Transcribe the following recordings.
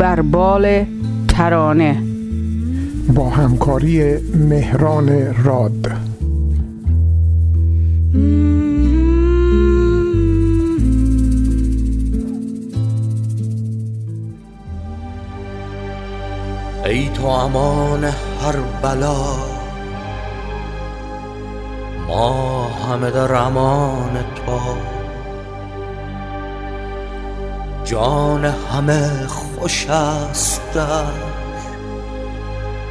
بربال ترانه. با همکاری مهران راد. ای تو امان هر بلا ما همه در امان تو. جان همه خوش است.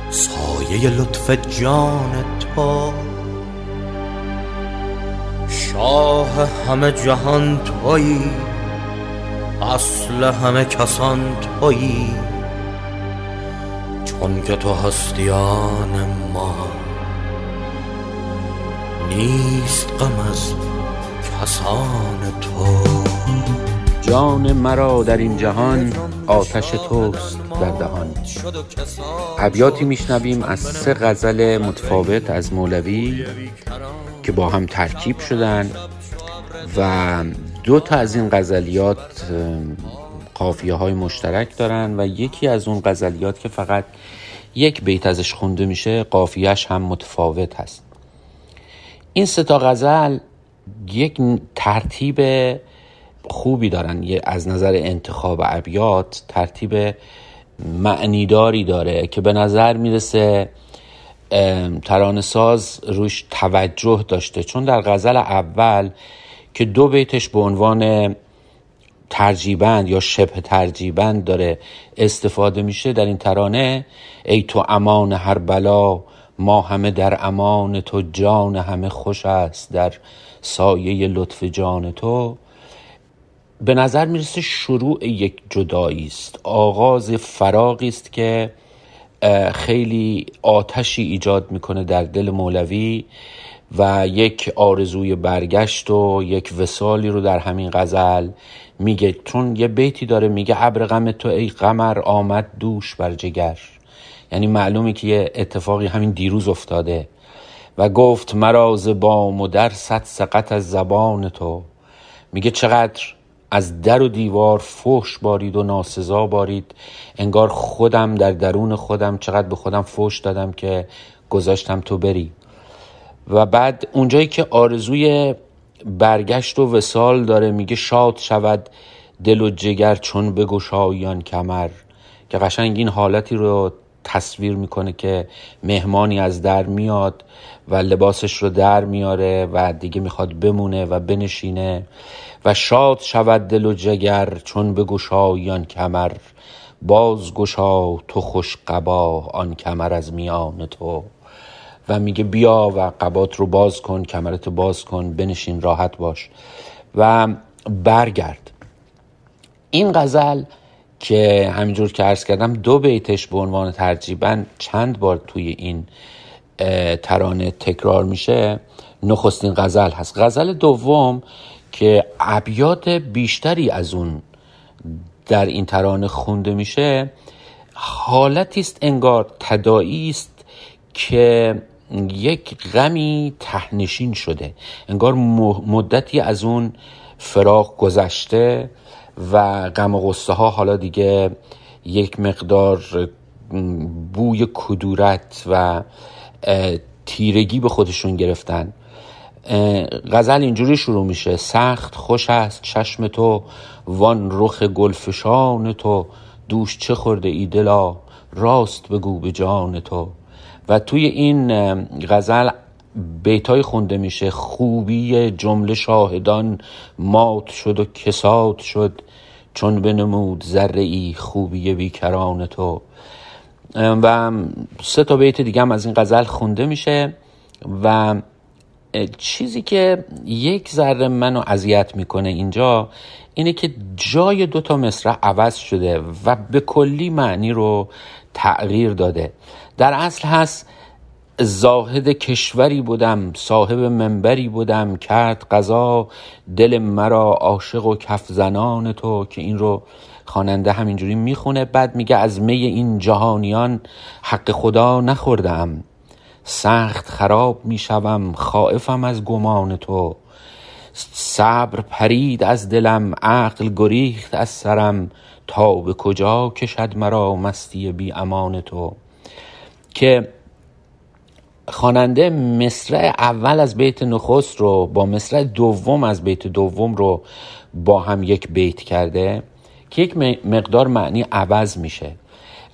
سایه لطف جان تو. شاه همه جهان تویی. اصل همه کسان تویی. چون که تو هستیان ما. نیست غم از کسان تو. جان مرا در این جهان آتش توست در دهان. ابیاتی میشنویم از سه غزل متفاوت از مولوی که با هم ترکیب شدن و دو تا از این غزلیات قافیه های مشترک دارن و یکی از اون غزلیات که فقط یک بیت ازش خونده میشه قافیهش هم متفاوت هست. این سه تا غزل یک ترتیب خوبی دارن. از نظر انتخاب ابیات ترتیب معنیداری داره که به نظر می‌رسه ترانه ساز روش توجه داشته. چون در غزل اول که دو بیتش به عنوان ترجیبند یا شبه ترجیبند داره استفاده میشه در این ترانه ای تو امان هر بلا ما همه در امان تو جان همه خوش است در سایه لطف جان تو. به نظر می‌رسه شروع یک جدایی است. آغاز فراغی است که خیلی آتشی ایجاد می‌کنه در دل مولوی و یک آرزوی برگشت و یک وسالی رو در همین غزل میگه. چون یه بیتی داره میگه ابر غم تو ای قمر آمد دوش بر جگر. یعنی معلومه که یه اتفاقی همین دیروز افتاده. و گفت مراز بام و در صد سقط از زبان تو. میگه چقدر؟ از در و دیوار فوش بارید و ناسزا بارید. انگار خودم در درون خودم چقدر به خودم فوش دادم که گذاشتم تو بری. و بعد اونجایی که آرزوی برگشت و وسال داره میگه شاد شود دل و جگر چون بگشایان کمر. که قشنگ این حالتی رو تصویر می‌کنه که مهمانی از در میاد و لباسش رو در میاره و دیگه می‌خواد بمونه و بنشینه. و شاد شود دل و جگر چون بگشایان کمر. باز گشا تو خوش قبا آن کمر از میان تو. و میگه بیا و قبات رو باز کن کمرت باز کن بنشین راحت باش. و برگرد. این غزل که همینجور که عرض کردم دو بیتش به عنوان ترجیبا چند بار توی این ترانه تکرار میشه نخستین غزل هست. غزل دوم که ابیات بیشتری از اون در این ترانه خونده میشه حالتی است انگار تدایی است که یک غمی تهنشین شده. انگار مدتی از اون فراغ گذشته و غم و غصه ها حالا دیگه یک مقدار بوی کدورت و تیرگی به خودشون گرفتن. غزل اینجوری شروع میشه. سخت خوش است چشم تو وان رخ گلفشان تو. دوش چه خورده ای دلا؟ راست بگو به جان تو. و توی این غزل بیتای خونده میشه. خوبی جمله شاهدان مات شد و کساد شد. چون بنمود ذره ای خوبی بیکران تو. و سه تا بیت دیگه هم از این غزل خونده میشه. و چیزی که یک ذره منو اذیت می‌کنه اینجا اینه که جای دوتا مصرع عوض شده و به کلی معنی رو تغییر داده. در اصل هست زاهد کشوری بودم صاحب منبری بودم کرد قضا دل مرا عاشق و کف زنان تو که این رو خواننده همینجوری می‌خونه بعد میگه از می این جهانیان حق خدا نخوردم سخت خراب می‌شوم خائفم از گمان تو. صبر پرید از دلم عقل گریخت از سرم. تا به کجا کشد مرا مستی بی امان تو؟ که خواننده مصرع اول از بیت نخست رو با مصرع دوم از بیت دوم رو با هم یک بیت کرده که یک مقدار معنی عوض میشه.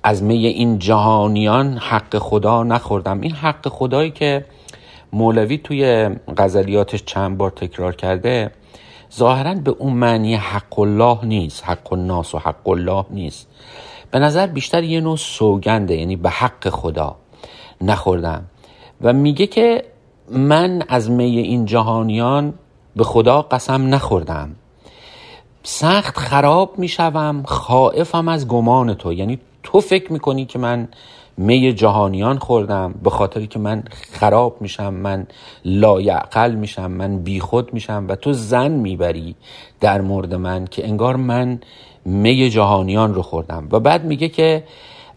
از می این جهانیان حق خدا نخوردم. این حق خدایی که مولوی توی غزلیاتش چند بار تکرار کرده ظاهرا به اون معنی حق الله نیست. حق الناس و حق الله نیست. به نظر بیشتر یه نوع سوگنده یعنی به حق خدا نخوردم. و میگه که من از می این جهانیان به خدا قسم نخوردم. سخت خراب می‌شوم خائفم از گمان تو. یعنی تو فکر می‌کنی که من می جهانیان خوردم به خاطری که من خراب میشم من لایعقل میشم من بیخود میشم و تو زن می‌بری در مورد من که انگار من می جهانیان رو خوردم. و بعد میگه که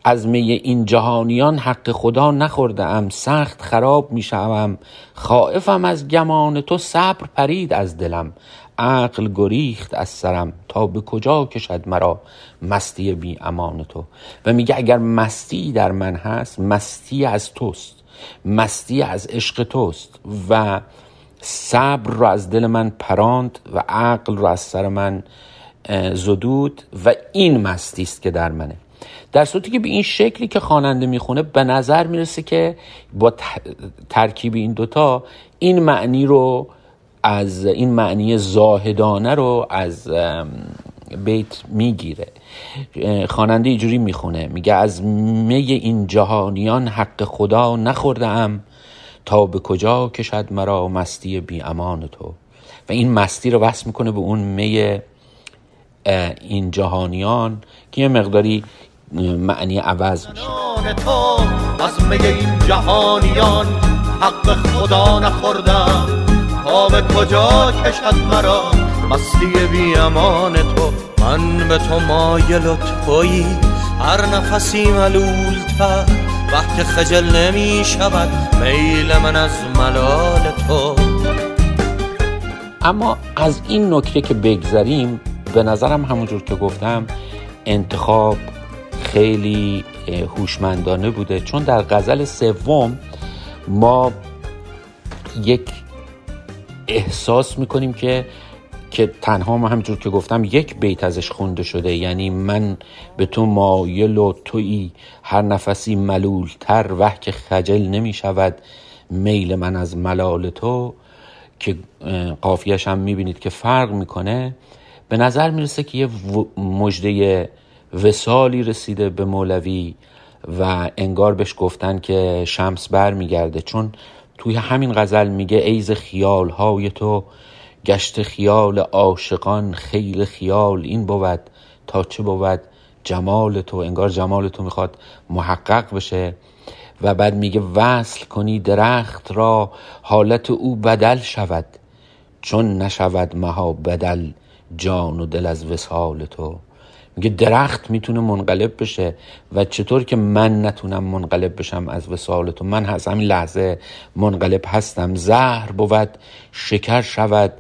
از می این جهانیان حق خدا نخورده ام سخت خراب می‌شوم خائفم از گمان تو صبر پرید از دلم. عقل گریخت از سرم تا به کجا کشد مرا مستی بی امان تو؟ و میگه اگر مستی در من هست مستی از توست مستی از عشق توست و صبر رو از دل من پراند و عقل رو از سر من زدود و این مستی است که در منه. در صورتی که به این شکلی که خواننده می‌خونه به نظر می‌رسه که با ترکیب این دوتا این معنی رو از این معنی زاهدانه رو از بیت می‌گیره. خواننده اینجوری می‌خونه میگه از می این جهانیان حق خدا نخورده ام تا به کجا کشد مرا مستی بی امان تو؟ و این مستی رو وصل می‌کنه به اون می این جهانیان که یه مقداری معنی عوض میشه. از می این جهانیان حق خدا نخوردم به کجا کشد مرا؟ مستی بی امان تو. من به تو مایل و تویی. هر نفسی ملولتر. وقت خجل نمی شود. میل من از ملال تو. اما از این نکته که بگذریم به نظرم همونجور که گفتم انتخاب خیلی هوشمندانه بوده. چون در غزل سوم ما یک احساس می‌کنیم که که تنها ما همجور که گفتم یک بیت ازش خونده شده. یعنی من به تو مایل و توی هر نفسی ملولتر وح که خجل نمی شود. میل من از ملال تو که قافیش هم می‌بینید که فرق می‌کنه. به نظر می‌رسه که یه مجده وسالی رسیده به مولوی و انگار بهش گفتن که شمس بر میگرده چون توی همین غزل میگه ایز خیال های تو گشت خیال عاشقان خیل خیال این بود تا چه بود؟ جمال تو. انگار جمال تو می‌خواد محقق بشه و بعد میگه وصل کنی درخت را حالت او بدل شود چون نشود مها بدل جان و دل از وسال تو. میگه درخت می‌تونه منقلب بشه و چطور که من نتونم منقلب بشم از وسال تو من از همین لحظه منقلب هستم. زهر بود شکر شود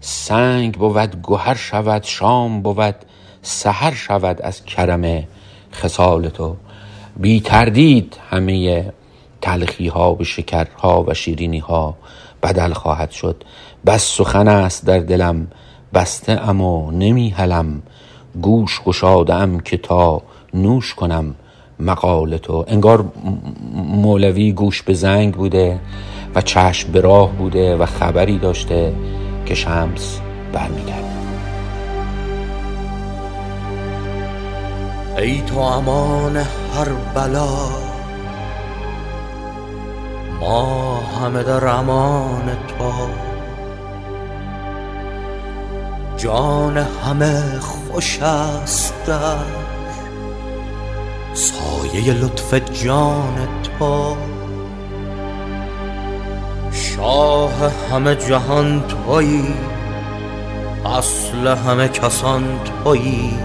سنگ بود گوهر شود شام بود سحر شود از کرم خسال تو. بی تردید همه تلخی ها و شکرها و شیرینی ها بدل خواهد شد. بس سخن است در دلم بسته اما نمی هلم گوش گشادم که تا نوش کنم مقال تو. انگار مولوی گوش به زنگ بوده و چشم به راه بوده و خبری داشته که شمس برمیگرده ای تو امان هر بلا ما همه در امان تو. جان همه خوش است. سایه لطف جان تو. شاه همه جهان تویی. اصل همه کسان تویی.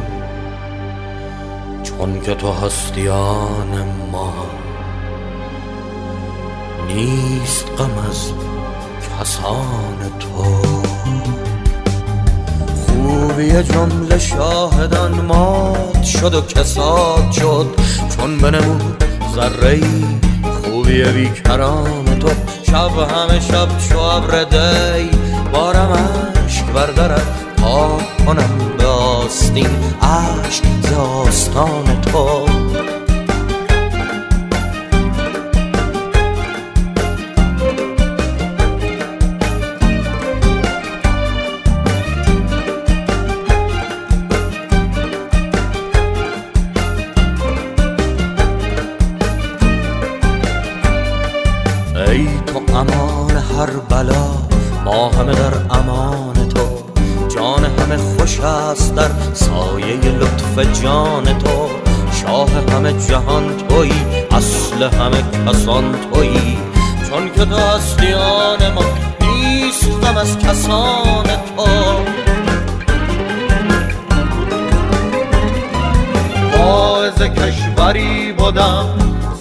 چون که تو هستیان ما. نیست غم از کسان تو. خوبی جمله شاهدان مات شد و کساد شد. چون بنمود ذره خوبی بیکران تو شب همه شب شو ابر دی. بارم عشق بردارد تا کنم به آستین. عشق زاستان تو. جهان توی اصل همه کسان توی. چون که اصلیان ما نیست غم از کسان تو. واعظ کشوری بودم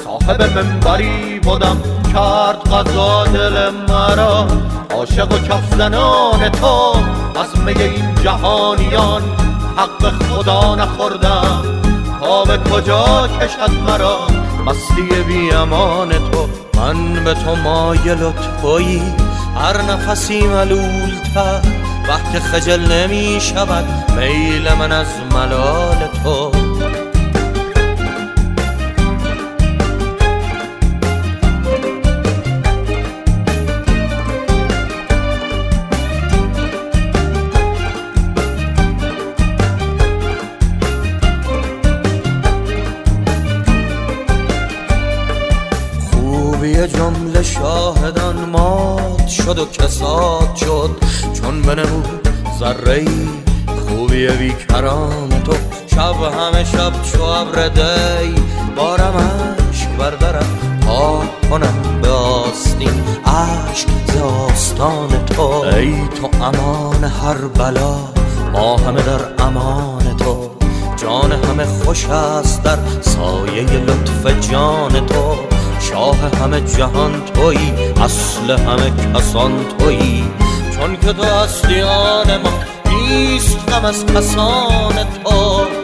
صاحب منبری بودم کرد قضا دل مرا. عاشق و کف زنان تو از می این جهانیان حق خدا نخوردم. به کجا کشد مرا؟ مستی بی امان تو. من به تو مایل و تویی. هر نفسی ملول تر وقت خجل نمی شود. میل من از ملال تو. شد و کساد شد. چون بنمود ذره خوبی بیکران تو شب همه شب چو ابر دی بارم عشق بردارم تا کنم به آستین. عشق ز آستان تو. ای تو امان هر بلا ما همه در امان تو. جان همه خوش است در سایه لطف جان تو. شاه همه جهان توی اصل همه کسان توی. چون که تو اصلیان ما نیست غم از کسان تو